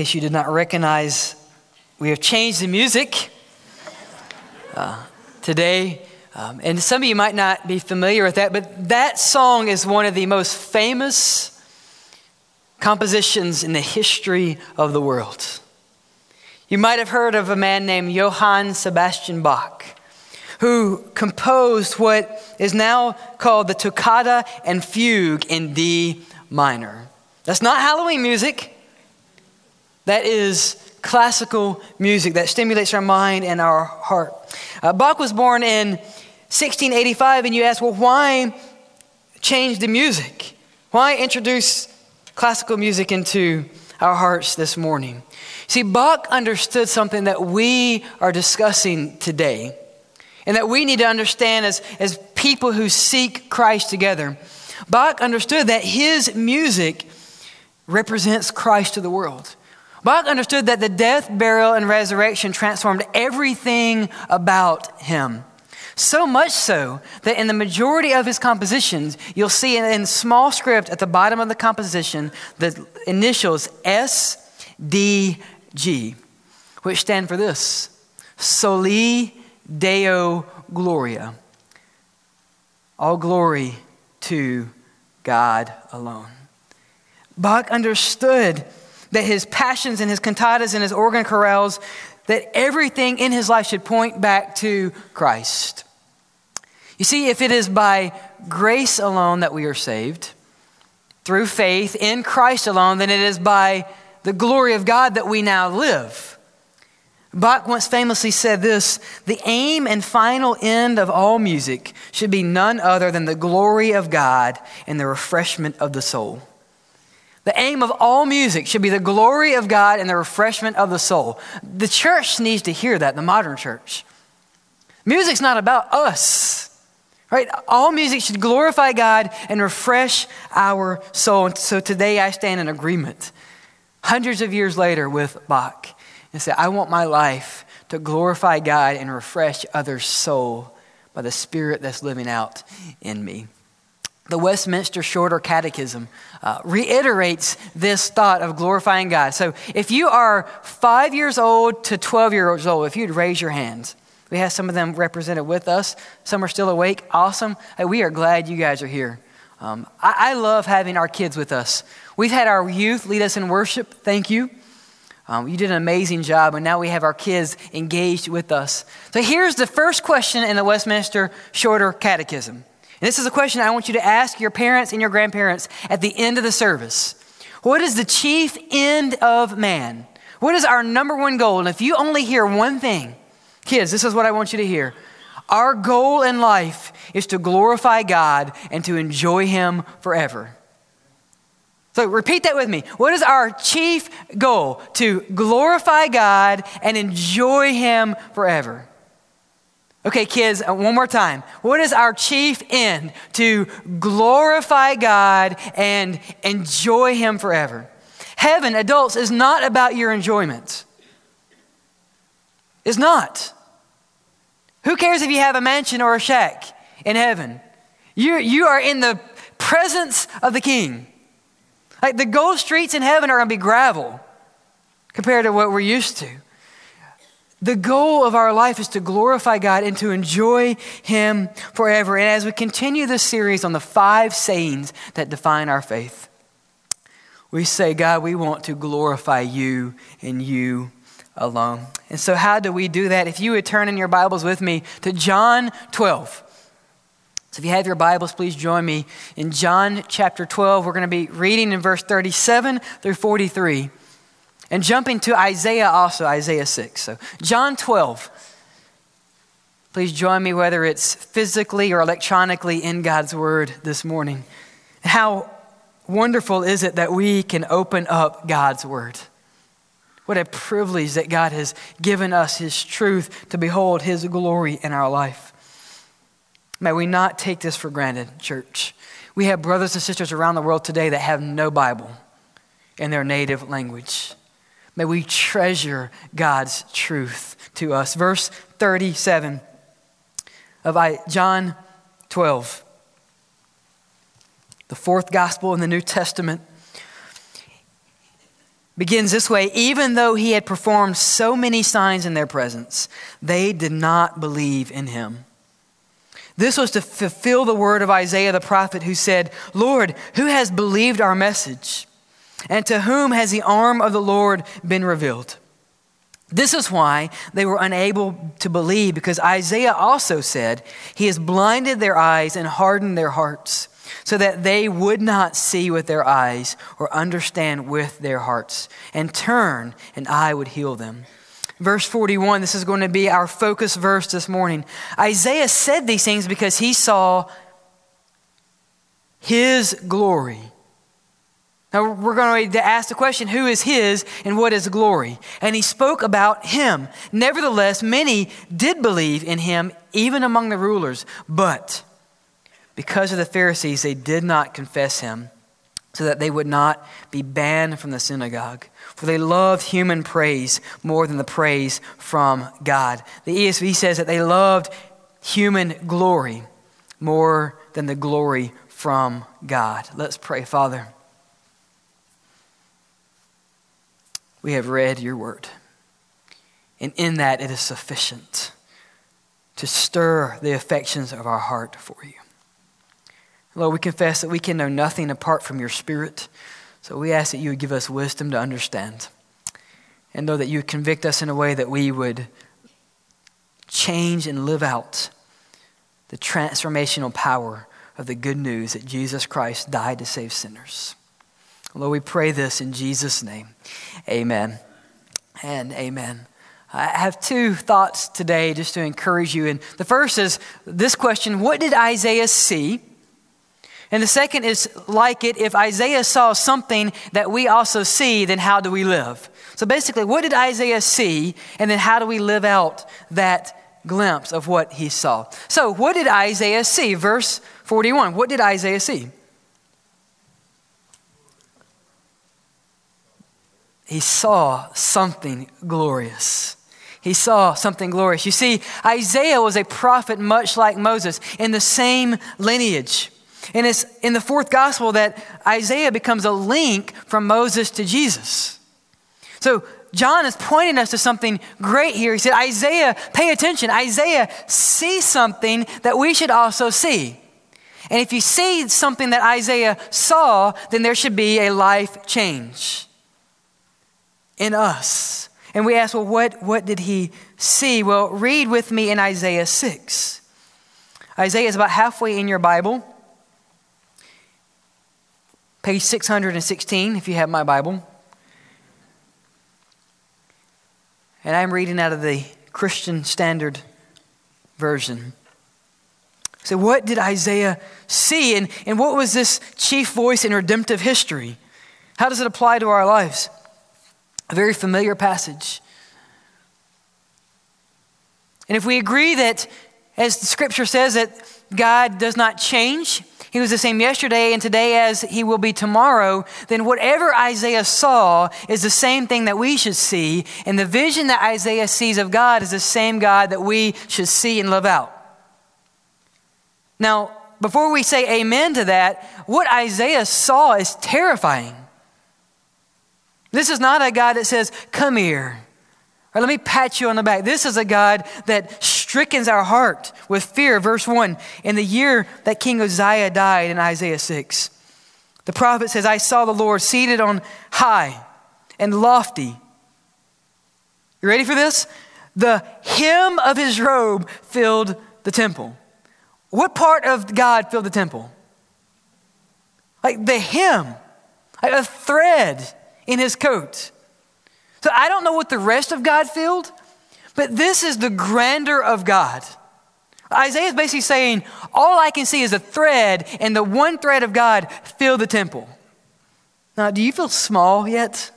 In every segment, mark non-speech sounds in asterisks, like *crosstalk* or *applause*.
case you did not recognize, we have changed the music uh, today. Um, and some of you might not be familiar with that, but that song is one of the most famous compositions in the history of the world. You might have heard of a man named Johann Sebastian Bach, who composed what is now called the Toccata and Fugue in D minor. That's not Halloween music. That is classical music that stimulates our mind and our heart. Uh, Bach was born in 1685, and you ask, well, why change the music? Why introduce classical music into our hearts this morning? See, Bach understood something that we are discussing today, and that we need to understand as, as people who seek Christ together. Bach understood that his music represents Christ to the world. Bach understood that the death, burial, and resurrection transformed everything about him. So much so that in the majority of his compositions, you'll see in, small script at the bottom of the composition the initials S, D, G, which stand for this Soli Deo Gloria. All glory to God alone. Bach understood that his passions and his cantatas and his organ chorales, that everything in his life should point back to Christ. You see, if it is by grace alone that we are saved, through faith in Christ alone, then it is by the glory of God that we now live. Bach once famously said this The aim and final end of all music should be none other than the glory of God and the refreshment of the soul. The aim of all music should be the glory of God and the refreshment of the soul. The church needs to hear that, the modern church. Music's not about us. Right? All music should glorify God and refresh our soul. And so today I stand in agreement, hundreds of years later, with Bach and say, I want my life to glorify God and refresh others' soul by the Spirit that's living out in me. The Westminster Shorter Catechism uh, reiterates this thought of glorifying God. So if you are five years old to 12 years old, if you'd raise your hands, we have some of them represented with us. Some are still awake. Awesome. Hey, we are glad you guys are here. Um, I, I, love having our kids with us. We've had our youth lead us in worship. Thank you. Um, you did an amazing job, and now we have our kids engaged with us. So here's the first question in the Westminster Shorter Catechism. And this is a question I want you to ask your parents and your grandparents at the end of the service. What is the chief end of man? What is our number one goal? And if you only hear one thing, Kids, this is what I want you to hear. Our goal in life is to glorify God and to enjoy Him forever. So repeat that with me. What is our chief goal? To glorify God and enjoy Him forever. Okay, kids, uh, one more time. What is our chief end? To glorify God and enjoy Him forever. Heaven, adults, is not about your enjoyment is not. Who cares if you have a mansion or a shack in heaven? You, you are in the presence of the king. Like the gold streets in heaven are going to be gravel compared to what we're used to. The goal of our life is to glorify God and to enjoy Him forever. And as we continue this series on the five sayings that define our faith, we say, God, we want to glorify you and you alone. And so, how do we do that? If you would turn in your Bibles with me to John 12. So, if you have your Bibles, please join me in John chapter 12. We're going to be reading in verse 37 through 43 and jumping to Isaiah also, Isaiah 6. So, John 12. Please join me, whether it's physically or electronically, in God's Word this morning. How wonderful is it that we can open up God's Word? What a privilege that God has given us His truth to behold His glory in our life. May we not take this for granted, church. We have brothers and sisters around the world today that have no Bible in their native language. May we treasure God's truth to us. Verse 37 of John 12, the fourth gospel in the New Testament. begins this way Even though he had performed so many signs in their presence, they did not believe in him. This was to fulfill the word of Isaiah the prophet, who said, Lord, who has believed our message? And to whom has the arm of the Lord been revealed? This is why they were unable to believe, because Isaiah also said, He has blinded their eyes and hardened their hearts, so that they would not see with their eyes or understand with their hearts, and turn, and I would heal them. Verse 41, this is going to be our focus verse this morning. Isaiah said these things because he saw his glory now we're going to ask the question who is his and what is glory? And he spoke about him. Nevertheless, many did believe in him, even among the rulers. But because of the Pharisees, they did not confess him, so that they would not be banned from the synagogue. For they loved human praise more than the praise from God. The ESV says that they loved human glory more than the glory from God. Let's pray, Father. We have read your word. And in that, it is sufficient to stir the affections of our heart for you. Lord, we confess that we can know nothing apart from your Spirit. So we ask that you would give us wisdom to understand. And know that you would convict us in a way that we would change and live out the transformational power of the good news that Jesus Christ died to save sinners. Lord, we pray this in Jesus' name. Amen and amen. I have two thoughts today just to encourage you. And the first is this question What did Isaiah see? And the second is like it if Isaiah saw something that we also see, then how do we live? So basically, what did Isaiah see? And then how do we live out that glimpse of what he saw? So, what did Isaiah see? Verse 41. What did Isaiah see? He saw something glorious. He saw something glorious. You see, Isaiah was a prophet much like Moses in the same lineage. And it's in the fourth gospel that Isaiah becomes a link from Moses to Jesus. So John is pointing us to something great here. He said, Isaiah, pay attention. Isaiah sees something that we should also see. And if you see something that Isaiah saw, then there should be a life change in us. And we ask, well, what, what did he see? Well, read with me in Isaiah 6. Isaiah is about halfway in your Bible, page 616, if you have my Bible. And I'm reading out of the Christian Standard Version. So, what did Isaiah see? And, and what was this chief voice in redemptive history? How does it apply to our lives? A very familiar passage. And if we agree that, as the scripture says, that God does not change, he was the same yesterday and today as he will be tomorrow, then whatever Isaiah saw is the same thing that we should see. And the vision that Isaiah sees of God is the same God that we should see and live out. Now, before we say amen to that, what Isaiah saw is terrifying. This is not a God that says, Come here. Or let me pat you on the back. This is a God that strickens our heart with fear. Verse 1 In the year that King Uzziah died in Isaiah 6, the prophet says, I saw the Lord seated on high and lofty. You ready for this? The hem of his robe filled the temple. What part of God filled the temple? Like the hem, like a thread in his coat. So I don't know what the rest of God filled, but this is the grandeur of God. Isaiah is basically saying, All I can see is a thread, and the one thread of God filled the temple. Now, do you feel small yet?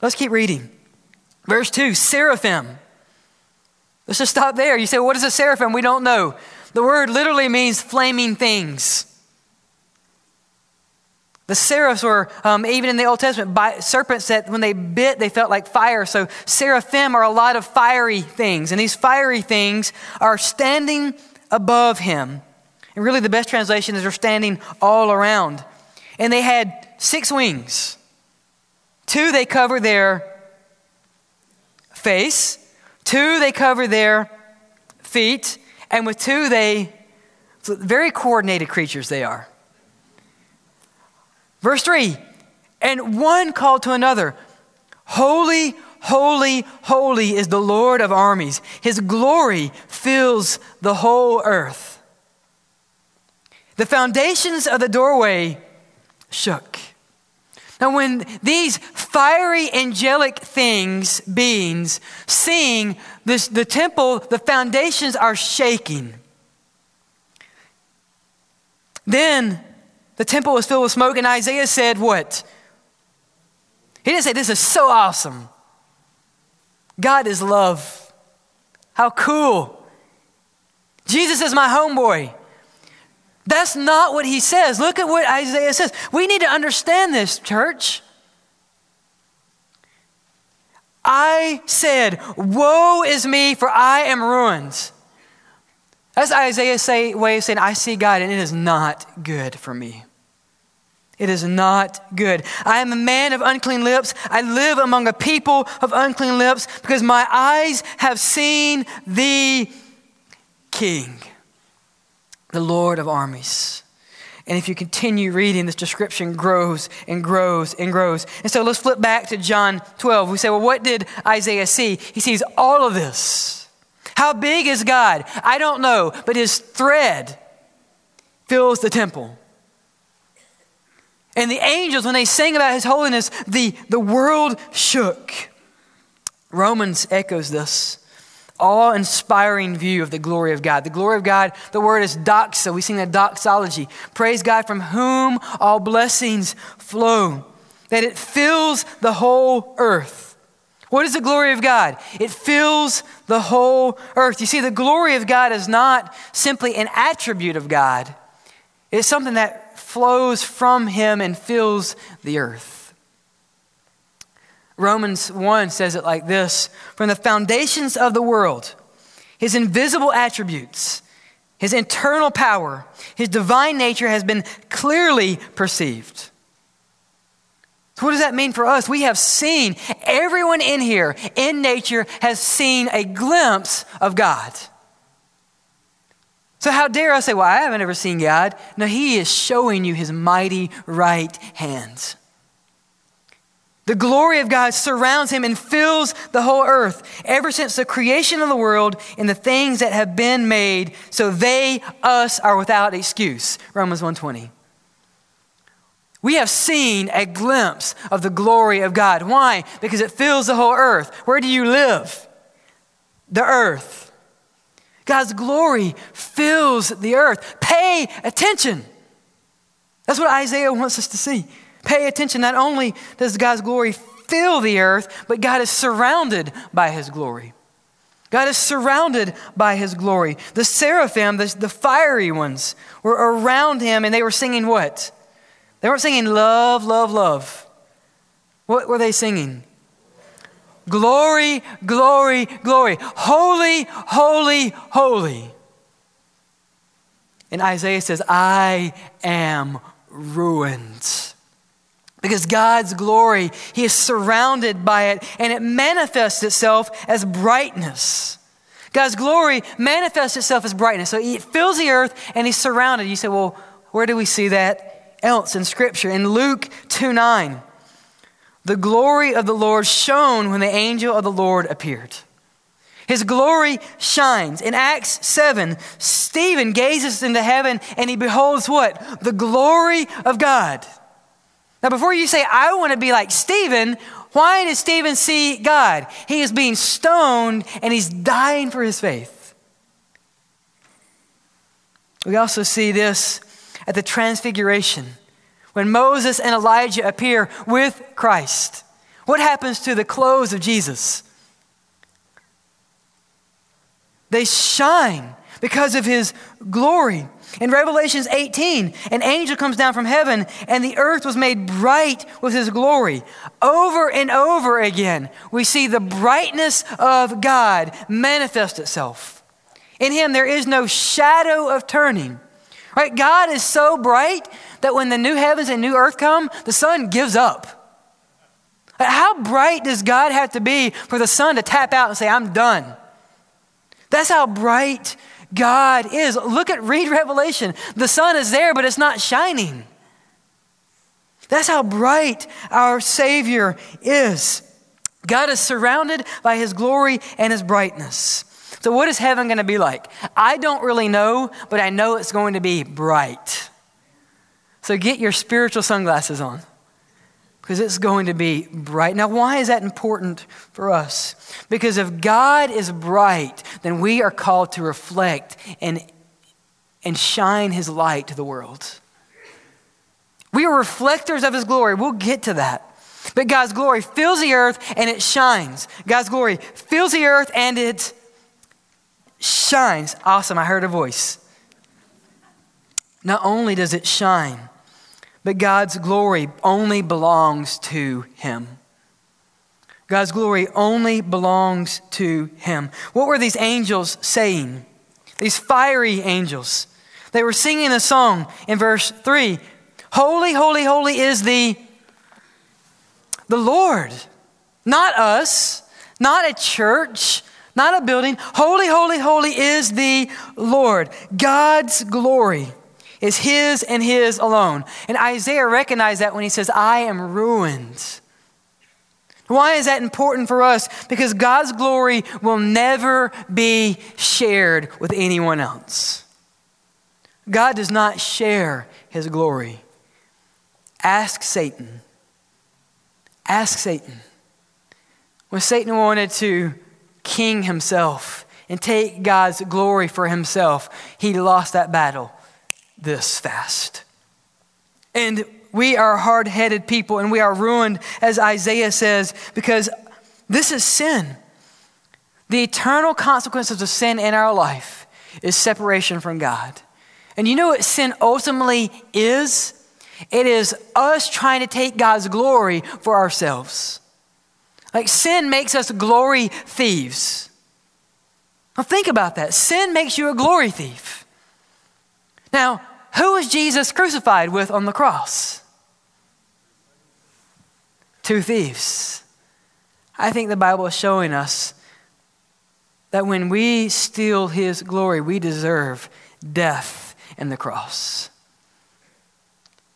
Let's keep reading. Verse 2 Seraphim. Let's just stop there. You say, What is a seraphim? We don't know. The word literally means flaming things. The seraphs were, um, even in the Old Testament, by, serpents that when they bit, they felt like fire. So seraphim are a lot of fiery things. And these fiery things are standing above him. And really, the best translation is they're standing all around. And they had six wings two, they cover their face, two, they cover their feet, and with two, they, very coordinated creatures they are. Verse 3 And one called to another, Holy, holy, holy is the Lord of armies. His glory fills the whole earth. The foundations of the doorway shook. Now, when these fiery angelic things, beings, seeing this, the temple, the foundations are shaking. Then the temple was filled with smoke, and Isaiah said, What? He didn't say, This is so awesome. God is love. How cool. Jesus is my homeboy. That's not what he says. Look at what Isaiah says. We need to understand this, church. I said, Woe is me, for I am ruined. That's Isaiah's say, way of saying, I see God, and it is not good for me. It is not good. I am a man of unclean lips. I live among a people of unclean lips because my eyes have seen the King the Lord of armies. And if you continue reading, this description grows and grows and grows. And so let's flip back to John 12. We say, well, what did Isaiah see? He sees all of this. How big is God? I don't know, but his thread fills the temple. And the angels, when they sang about his holiness, the, the world shook. Romans echoes this awe inspiring view of the glory of God. The glory of God, the word is doxa. We sing that doxology. Praise God from whom all blessings flow, that it fills the whole earth. What is the glory of God? It fills the whole earth. You see, the glory of God is not simply an attribute of God, it's something that flows from Him and fills the earth. Romans 1 says it like this From the foundations of the world, his invisible attributes, his internal power, his divine nature has been clearly perceived. So, what does that mean for us? We have seen, everyone in here, in nature, has seen a glimpse of God. So, how dare I say, Well, I haven't ever seen God? No, He is showing you His mighty right hands. The glory of God surrounds him and fills the whole earth ever since the creation of the world and the things that have been made so they us are without excuse. Romans 1:20. We have seen a glimpse of the glory of God. Why? Because it fills the whole earth. Where do you live? The earth. God's glory fills the earth. Pay attention. That's what Isaiah wants us to see. Pay attention. Not only does God's glory fill the earth, but God is surrounded by his glory. God is surrounded by his glory. The seraphim, the, the fiery ones, were around him and they were singing what? They weren't singing love, love, love. What were they singing? Glory, glory, glory. Holy, holy, holy. And Isaiah says, I am ruined. Because God's glory, He is surrounded by it and it manifests itself as brightness. God's glory manifests itself as brightness. So it fills the earth and He's surrounded. You say, well, where do we see that else in Scripture? In Luke 2 9, the glory of the Lord shone when the angel of the Lord appeared. His glory shines. In Acts 7, Stephen gazes into heaven and he beholds what? The glory of God. Now, before you say, I want to be like Stephen, why did Stephen see God? He is being stoned and he's dying for his faith. We also see this at the Transfiguration when Moses and Elijah appear with Christ. What happens to the clothes of Jesus? They shine because of his glory. In Revelations 18, an angel comes down from heaven, and the earth was made bright with his glory. Over and over again, we see the brightness of God manifest itself. In him, there is no shadow of turning. Right? God is so bright that when the new heavens and new earth come, the sun gives up. How bright does God have to be for the sun to tap out and say, I'm done? That's how bright God is. Look at, read *laughs* Revelation. The sun is there, but it's not shining. That's how bright our Savior is. God is surrounded by His glory and His brightness. So, what is heaven going to be like? I don't really know, but I know it's going to be bright. So, get your spiritual sunglasses on because it's going to be bright. Now, why is that important for us? Because if God is bright, then we are called to reflect and, and shine his light to the world. We are reflectors of his glory. We'll get to that. But God's glory fills the earth and it shines. God's glory fills the earth and it shines. Awesome, I heard a voice. Not only does it shine, but God's glory only belongs to Him. God's glory only belongs to Him. What were these angels saying? These fiery angels. They were singing a song in verse 3 Holy, holy, holy is the, the Lord. Not us, not a church, not a building. Holy, holy, holy is the Lord. God's glory is his and his alone. And Isaiah recognized that when he says, I am ruined. Why is that important for us? Because God's glory will never be shared with anyone else. God does not share his glory. Ask Satan. Ask Satan. When Satan wanted to king himself and take God's glory for himself, he lost that battle this fast. And we are hard headed people and we are ruined, as Isaiah says, because this is sin. The eternal consequences of sin in our life is separation from God. And you know what sin ultimately is? It is us trying to take God's glory for ourselves. Like sin makes us glory thieves. Now think about that. Sin makes you a glory thief. Now, who was Jesus crucified with on the cross? Two thieves. I think the Bible is showing us that when we steal his glory, we deserve death and the cross.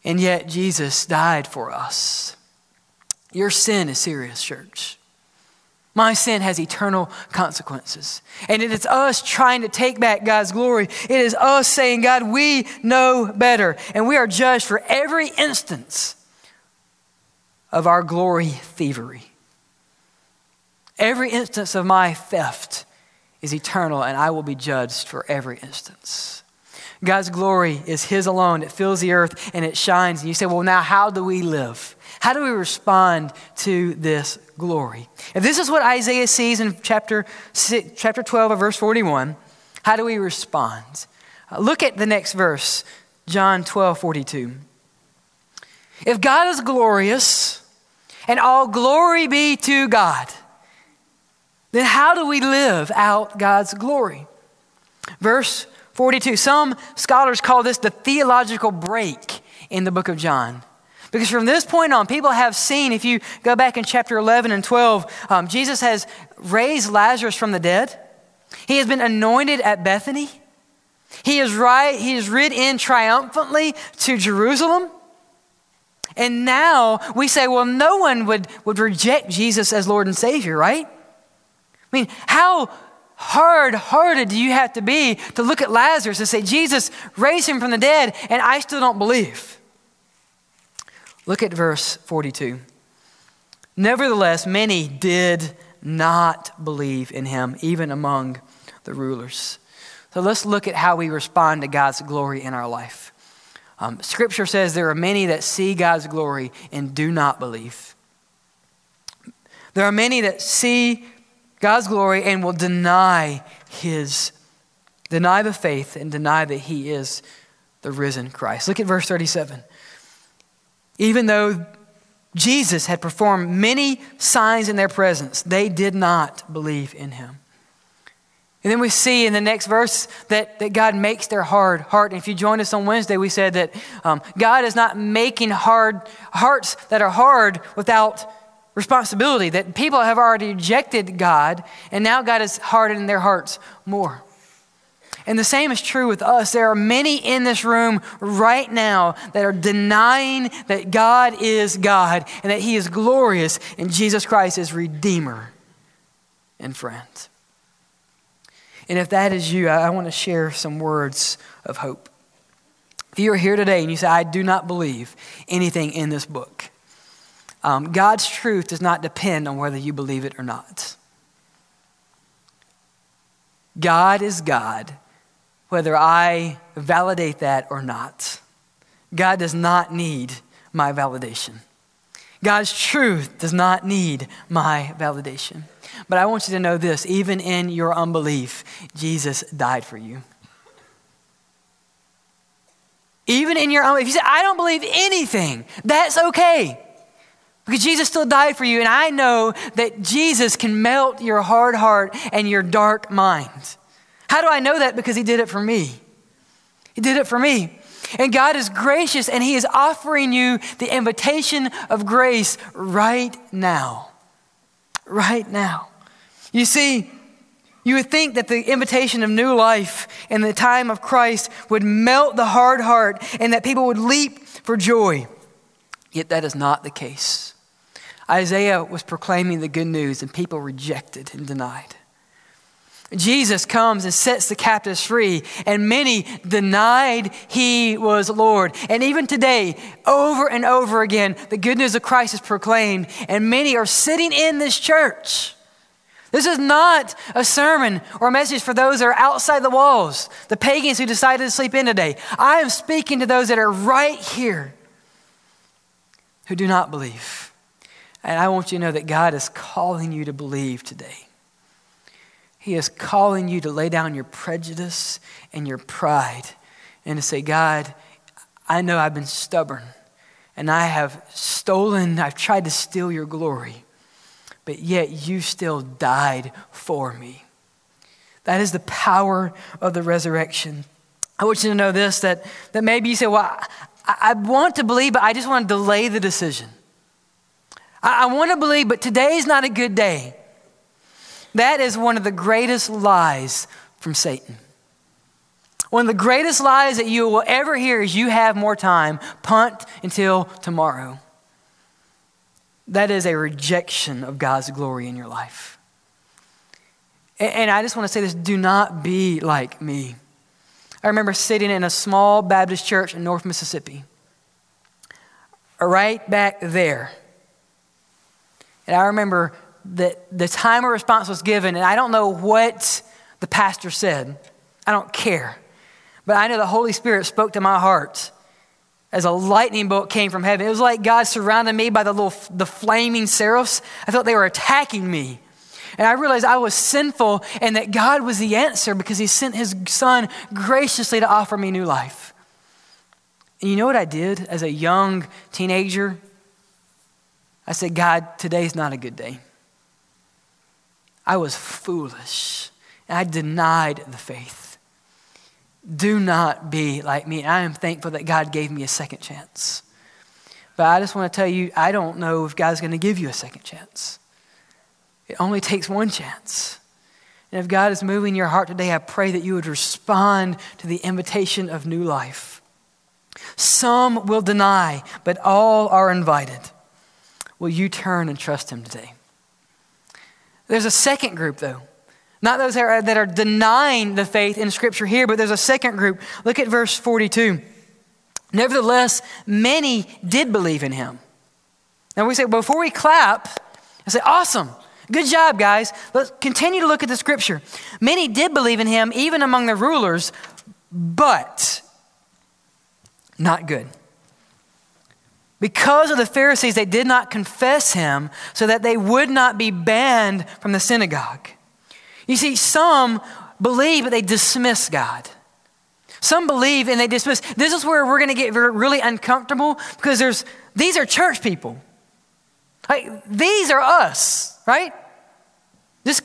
And yet, Jesus died for us. Your sin is serious, church. My sin has eternal consequences. And it is us trying to take back God's glory. It is us saying, God, we know better. And we are judged for every instance of our glory thievery. Every instance of my theft is eternal, and I will be judged for every instance. God's glory is His alone. It fills the earth and it shines. And you say, well, now how do we live? How do we respond to this glory? If this is what Isaiah sees in chapter, chapter 12 of verse 41, how do we respond? Uh, look at the next verse, John 12 42. If God is glorious, and all glory be to God, then how do we live out God's glory? Verse 42. Some scholars call this the theological break in the book of John. Because from this point on, people have seen, if you go back in chapter 11 and 12, um, Jesus has raised Lazarus from the dead. He has been anointed at Bethany. He is, right, he is rid in triumphantly to Jerusalem. And now we say, well, no one would, would reject Jesus as Lord and Savior, right? I mean, how hard hearted do you have to be to look at Lazarus and say, Jesus raised him from the dead, and I still don't believe? Look at verse 42. Nevertheless, many did not believe in him, even among the rulers. So let's look at how we respond to God's glory in our life. Um, scripture says there are many that see God's glory and do not believe. There are many that see God's glory and will deny his, deny the faith and deny that he is the risen Christ. Look at verse 37 even though Jesus had performed many signs in their presence, they did not believe in him. And then we see in the next verse that, that God makes their hard heart. And if you joined us on Wednesday, we said that um, God is not making hard hearts that are hard without responsibility that people have already rejected God, and now God has hardened their hearts more. And the same is true with us. There are many in this room right now that are denying that God is God and that He is glorious and Jesus Christ is Redeemer and friend. And if that is you, I want to share some words of hope. If you are here today and you say, I do not believe anything in this book, um, God's truth does not depend on whether you believe it or not. God is God whether I validate that or not. God does not need my validation. God's truth does not need my validation. But I want you to know this even in your unbelief, Jesus died for you. Even in your unbelief, if you say, I don't believe anything, that's okay. Because Jesus still died for you, and I know that Jesus can melt your hard heart and your dark mind. How do I know that? Because He did it for me. He did it for me. And God is gracious and He is offering you the invitation of grace right now. Right now. You see, you would think that the invitation of new life in the time of Christ would melt the hard heart and that people would leap for joy. Yet that is not the case. Isaiah was proclaiming the good news and people rejected and denied. Jesus comes and sets the captives free, and many denied he was Lord. And even today, over and over again, the good news of Christ is proclaimed, and many are sitting in this church. This is not a sermon or a message for those that are outside the walls, the pagans who decided to sleep in today. I am speaking to those that are right here who do not believe. And I want you to know that God is calling you to believe today. He is calling you to lay down your prejudice and your pride and to say, God, I know I've been stubborn and I have stolen, I've tried to steal your glory, but yet you still died for me. That is the power of the resurrection. I want you to know this that, that maybe you say, Well, I, I want to believe, but I just want to delay the decision. I, I want to believe, but today is not a good day. That is one of the greatest lies from Satan. One of the greatest lies that you will ever hear is you have more time, punt until tomorrow. That is a rejection of God's glory in your life. And I just want to say this do not be like me. I remember sitting in a small Baptist church in North Mississippi, right back there. And I remember that the time of response was given, and I don't know what the pastor said. I don't care. But I know the Holy Spirit spoke to my heart as a lightning bolt came from heaven. It was like God surrounded me by the little the flaming seraphs. I felt they were attacking me. And I realized I was sinful and that God was the answer because he sent his son graciously to offer me new life. And you know what I did as a young teenager? I said, God, today's not a good day. I was foolish. And I denied the faith. Do not be like me. I am thankful that God gave me a second chance. But I just want to tell you, I don't know if God's going to give you a second chance. It only takes one chance. And if God is moving your heart today, I pray that you would respond to the invitation of new life. Some will deny, but all are invited. Will you turn and trust Him today? There's a second group, though. Not those that are, that are denying the faith in Scripture here, but there's a second group. Look at verse 42. Nevertheless, many did believe in him. Now we say, before we clap, I say, awesome. Good job, guys. Let's continue to look at the scripture. Many did believe in him, even among the rulers, but not good. Because of the Pharisees, they did not confess him so that they would not be banned from the synagogue. You see, some believe, but they dismiss God. Some believe and they dismiss. This is where we're going to get really uncomfortable because there's these are church people. Like, these are us, right? Just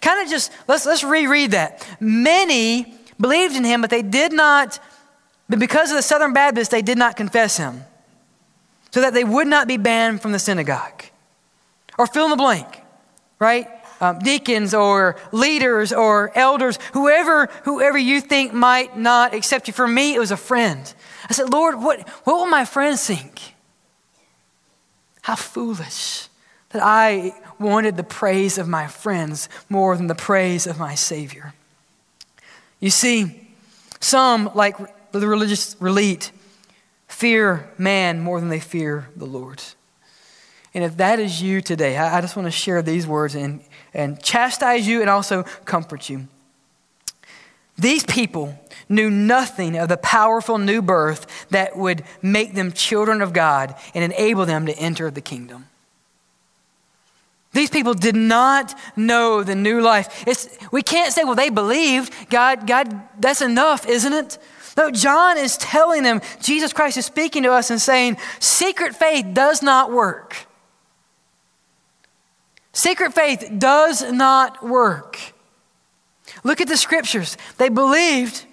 kind of just let's let's reread that. Many believed in him, but they did not, but because of the Southern Baptists, they did not confess him so that they would not be banned from the synagogue. or fill in the blank, right? Um, deacons or leaders or elders, whoever, whoever you think might not accept you. For me, it was a friend. I said, Lord, what, what will my friends think? How foolish that I wanted the praise of my friends more than the praise of my Savior. You see, some, like the religious elite, fear man more than they fear the Lord. And if that is you today, I just want to share these words and, and chastise you and also comfort you. These people knew nothing of the powerful new birth that would make them children of God and enable them to enter the kingdom. These people did not know the new life. It's, we can't say, well, they believed. God, God, that's enough, isn't it? No, John is telling them, Jesus Christ is speaking to us and saying, secret faith does not work. Secret faith does not work. Look at the scriptures. They believed,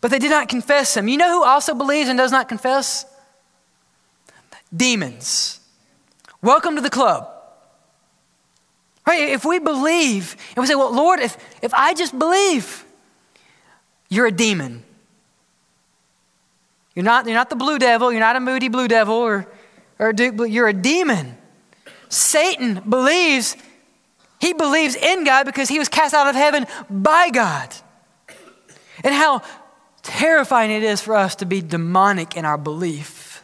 but they did not confess them. You know who also believes and does not confess? Demons. Welcome to the club. Right? If we believe and we say, well, Lord, if, if I just believe, you're a demon. You're not, you're not the blue devil, you're not a moody blue devil or, or a you're a demon. Satan believes, he believes in God because he was cast out of heaven by God. And how terrifying it is for us to be demonic in our belief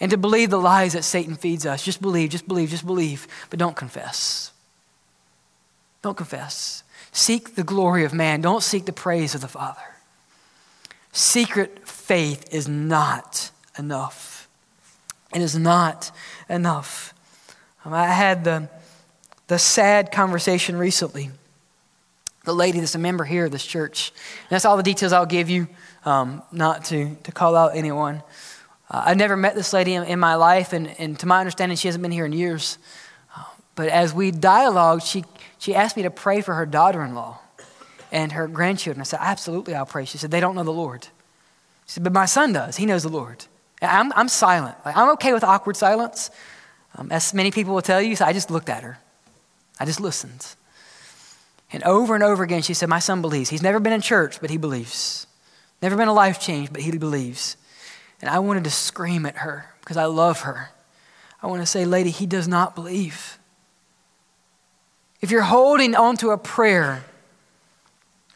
and to believe the lies that Satan feeds us. Just believe, just believe, just believe, but don't confess. Don't confess. Seek the glory of man, don't seek the praise of the Father. Secret faith is not enough. It is not enough. Um, I had the, the sad conversation recently. The lady that's a member here of this church. That's all the details I'll give you, um, not to, to call out anyone. Uh, I never met this lady in, in my life, and, and, to my understanding, she hasn't been here in years. Uh, but as we dialogued, she, she asked me to pray for her daughter in law and her grandchildren. I said, Absolutely, I'll pray. She said, They don't know the Lord. She said, But my son does. He knows the Lord. And I'm, I'm silent. Like, I'm okay with awkward silence. Um, as many people will tell you, so I just looked at her. I just listened. And over and over again, she said, My son believes. He's never been in church, but he believes. Never been a life change, but he believes. And I wanted to scream at her because I love her. I want to say, lady, he does not believe. If you're holding onto a prayer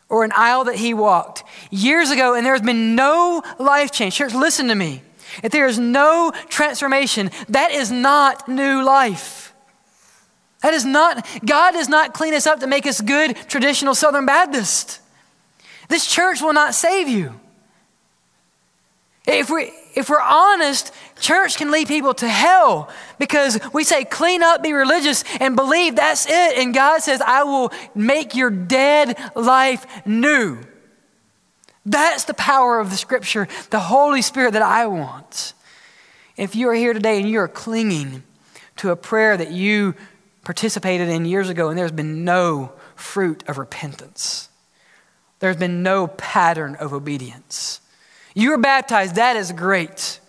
or an aisle that he walked years ago and there's been no life change, church, listen to me. If there is no transformation, that is not new life. That is not, God does not clean us up to make us good traditional Southern Baptist. This church will not save you. If, we, if we're honest, church can lead people to hell because we say, clean up, be religious, and believe that's it. And God says, I will make your dead life new. That's the power of the scripture, the Holy Spirit that I want. If you are here today and you are clinging to a prayer that you participated in years ago and there's been no fruit of repentance, there's been no pattern of obedience you were baptized, that is great.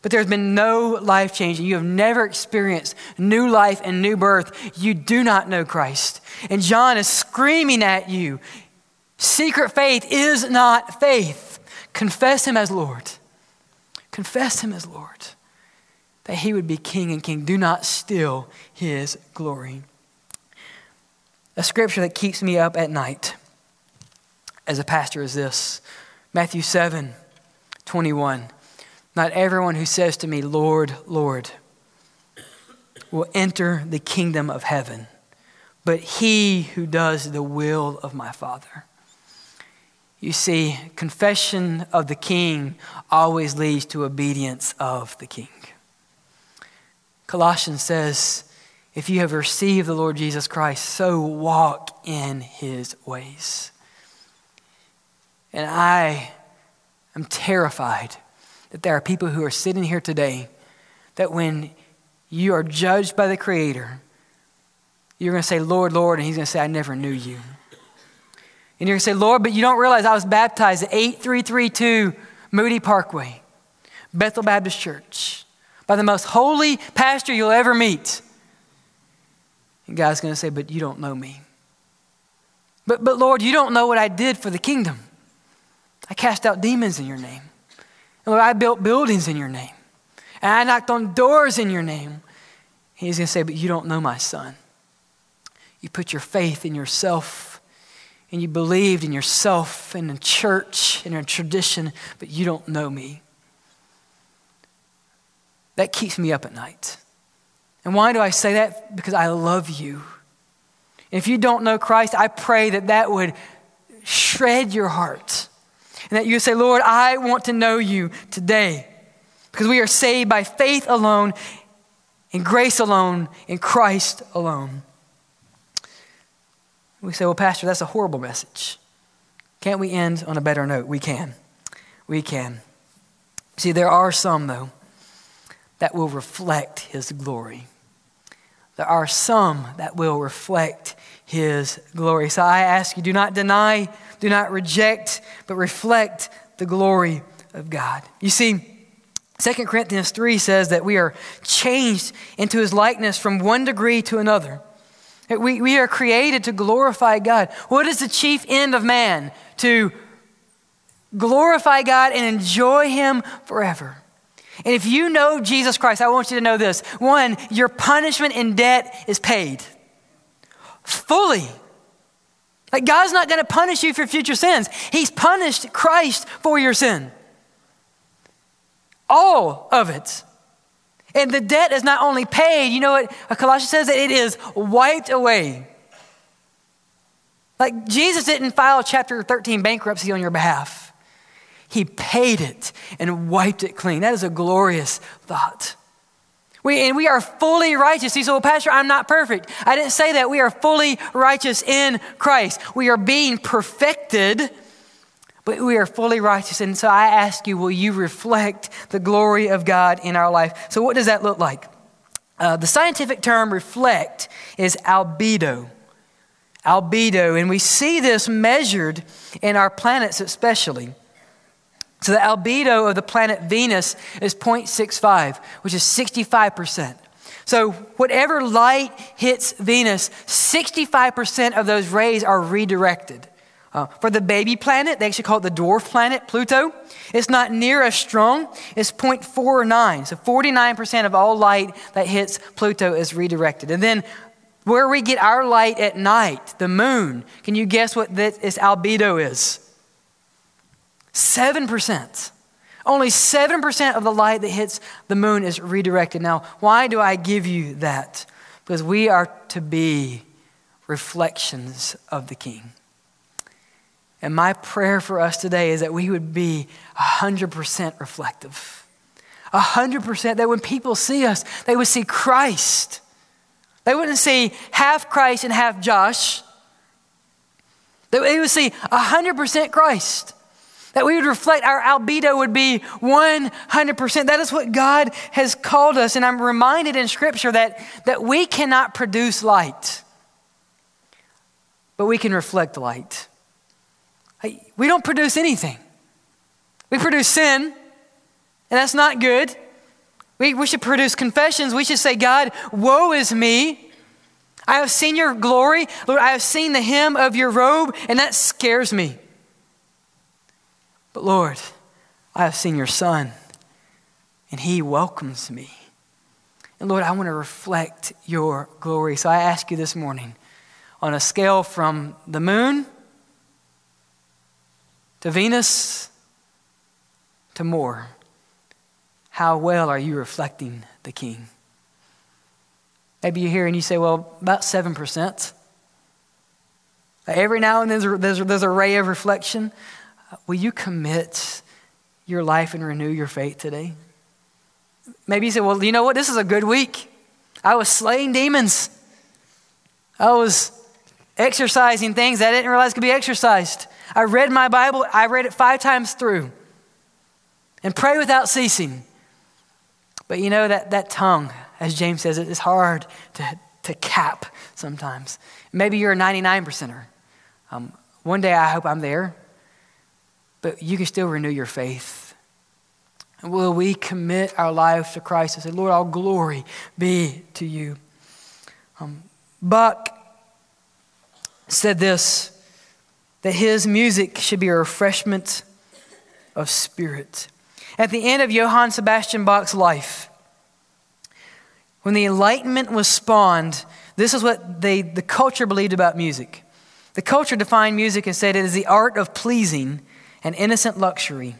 But there's been no life change, you have never experienced new life and new birth. You do not know Christ. And John is screaming at you secret faith is not faith. Confess him as Lord. Confess him as Lord, that he would be king and king. Do not steal his glory. A scripture that keeps me up at night as a pastor is this Matthew 7. 21. Not everyone who says to me, Lord, Lord, will enter the kingdom of heaven, but he who does the will of my Father. You see, confession of the king always leads to obedience of the king. Colossians says, if you have received the Lord Jesus Christ, so walk in his ways. And I I'm terrified that there are people who are sitting here today that when you are judged by the Creator, you're going to say, Lord, Lord, and He's going to say, I never knew you. And you're going to say, Lord, but you don't realize I was baptized at 8332 Moody Parkway, Bethel Baptist Church. by the most holy pastor you'll ever meet. And God's going to say, But you don't know me. But, but Lord, you don't know what I did for the kingdom. I cast out demons in your name. And Lord, I built buildings in your name. And I knocked on doors in your name. He's going to say, But you don't know my son. You put your faith in yourself and you believed in yourself and in church and in tradition, but you don't know me. That keeps me up at night. And why do I say that? Because I love you. if you don't know Christ, I pray that that would shred your heart. And that you say, Lord, I want to know you today. Because we are saved by faith alone, in grace alone, in Christ alone. We say, well, Pastor, that's a horrible message. Can't we end on a better note? We can. We can. See, there are some, though, that will reflect His glory. There are some that will reflect His glory. So I ask you, do not deny, do not reject, but reflect the glory of God. You see, 2 Corinthians 3 says that we are changed into His likeness from one degree to another. We, we are created to glorify God. What is the chief end of man? To glorify God and enjoy Him forever. And if you know Jesus Christ, I want you to know this. One, your punishment and debt is paid fully. Like God's not going to punish you for future sins. He's punished Christ for your sin. All of it. And the debt is not only paid, you know what Colossians says that it is wiped away. Like Jesus didn't file chapter 13 bankruptcy on your behalf. He paid it and wiped it clean. That is a glorious thought. We, and we are fully righteous. He said, Well, Pastor, I'm not perfect. I didn't say that. We are fully righteous in Christ. We are being perfected but we are fully righteous. And so I ask you, will you reflect the glory of God in our life? So, what does that look like? Uh, the scientific term reflect is albedo. Albedo. And we see this measured in our planets, especially. So, the albedo of the planet Venus is 0.65, which is 65%. So, whatever light hits Venus, 65% of those rays are redirected. Uh, for the baby planet, they actually call it the dwarf planet, Pluto. It's not near as strong. It's 0.49. So 49% of all light that hits Pluto is redirected. And then where we get our light at night, the moon, can you guess what this albedo is? 7%. Only 7% of the light that hits the moon is redirected. Now, why do I give you that? Because we are to be reflections of the King. And my prayer for us today is that we would be 100% reflective. 100% that when people see us, they would see Christ. They wouldn't see half Christ and half Josh. They would see 100% Christ. That we would reflect our albedo would be 100%. That is what God has called us. And I'm reminded in Scripture that, that we cannot produce light, but we can reflect light. We don't produce anything. We produce sin, and that's not good. We, we should produce confessions. We should say, God, woe is me. I have seen your glory. Lord, I have seen the hem of your robe, and that scares me. But Lord, I have seen your son, and he welcomes me. And Lord, I want to reflect your glory. So I ask you this morning on a scale from the moon to Venus, to more. How well are you reflecting the King? Maybe you hear and you say, well, about 7%. Every now and then there's, there's, there's a ray of reflection. Will you commit your life and renew your faith today? Maybe you say, well, you know what? This is a good week. I was slaying demons. I was exercising things I didn't realize could be exercised. I read my Bible, I read it five times through and pray without ceasing. But you know that, that tongue, as James says, it is hard to, to cap sometimes. Maybe you're a 99 percenter. Um, one day I hope I'm there, but you can still renew your faith. And will we commit our lives to Christ and say, Lord, all glory be to you? Um, Bach said this that his music should be a refreshment of spirit. At the end of Johann Sebastian Bach's life, when the Enlightenment was spawned, this is what they, the culture believed about music. The culture defined music and said it is the art of pleasing an innocent luxury,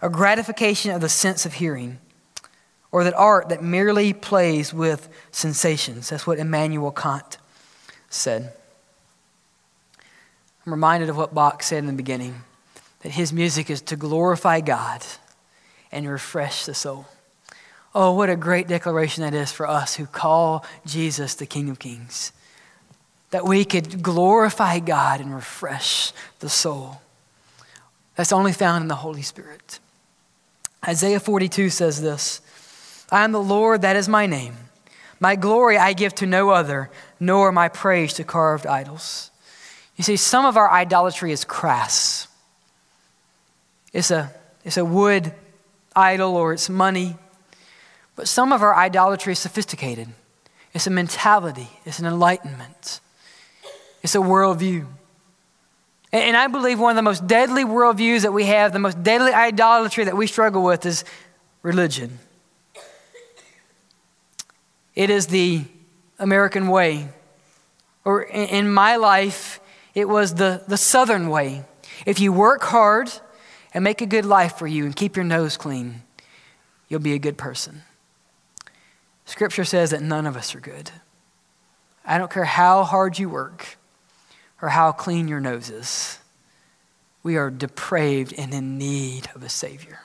a gratification of the sense of hearing, or that art that merely plays with sensations. That's what Immanuel Kant said. I'm reminded of what Bach said in the beginning that his music is to glorify God and refresh the soul. Oh, what a great declaration that is for us who call Jesus the King of Kings. That we could glorify God and refresh the soul. That's only found in the Holy Spirit. Isaiah 42 says this I am the Lord, that is my name. My glory I give to no other, nor my praise to carved idols. You see, some of our idolatry is crass. It's a, it's a wood idol or it's money. But some of our idolatry is sophisticated. It's a mentality, it's an enlightenment, it's a worldview. And I believe one of the most deadly worldviews that we have, the most deadly idolatry that we struggle with is religion. It is the American way. Or in my life, it was the, the Southern way. If you work hard and make a good life for you and keep your nose clean, you'll be a good person. Scripture says that none of us are good. I don't care how hard you work or how clean your nose is. We are depraved and in need of a Savior.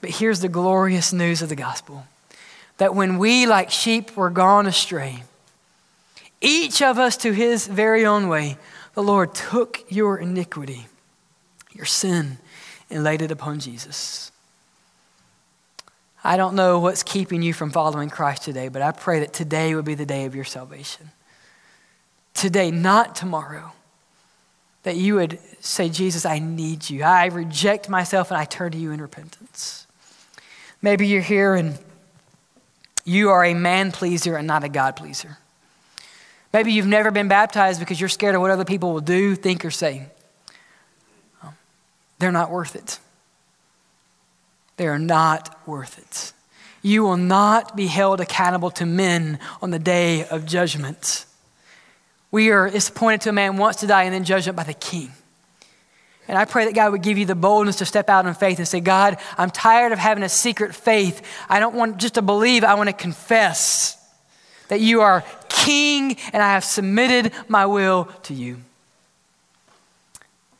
But here's the glorious news of the gospel that when we, like sheep, were gone astray, each of us to his very own way, the Lord took your iniquity, your sin, and laid it upon Jesus. I don't know what's keeping you from following Christ today, but I pray that today would be the day of your salvation. Today, not tomorrow. That you would say, Jesus, I need you. I reject myself and I turn to you in repentance. Maybe you're here and you are a man pleaser and not a God pleaser. Maybe you've never been baptized because you're scared of what other people will do, think, or say. Um, they're not worth it. They are not worth it. You will not be held accountable to men on the day of judgment. We are, it's appointed to a man once to die and then judgment by the king. And I pray that God would give you the boldness to step out in faith and say, God, I'm tired of having a secret faith. I don't want just to believe, I want to confess that you are king and I have submitted my will to you.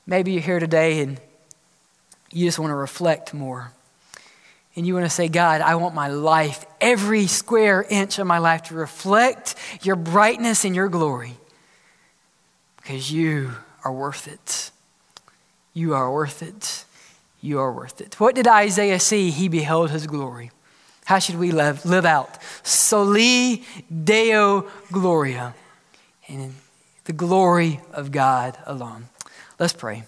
Maybe you're here today and you just want to reflect more. And you want to say, God, I want my life, every square inch of my life, to reflect your brightness and your glory because you are worth it. You are worth it. You are worth it. What did Isaiah see? He beheld his glory. How should we live, live out? Soli Deo Gloria. And the glory of God alone. Let's pray.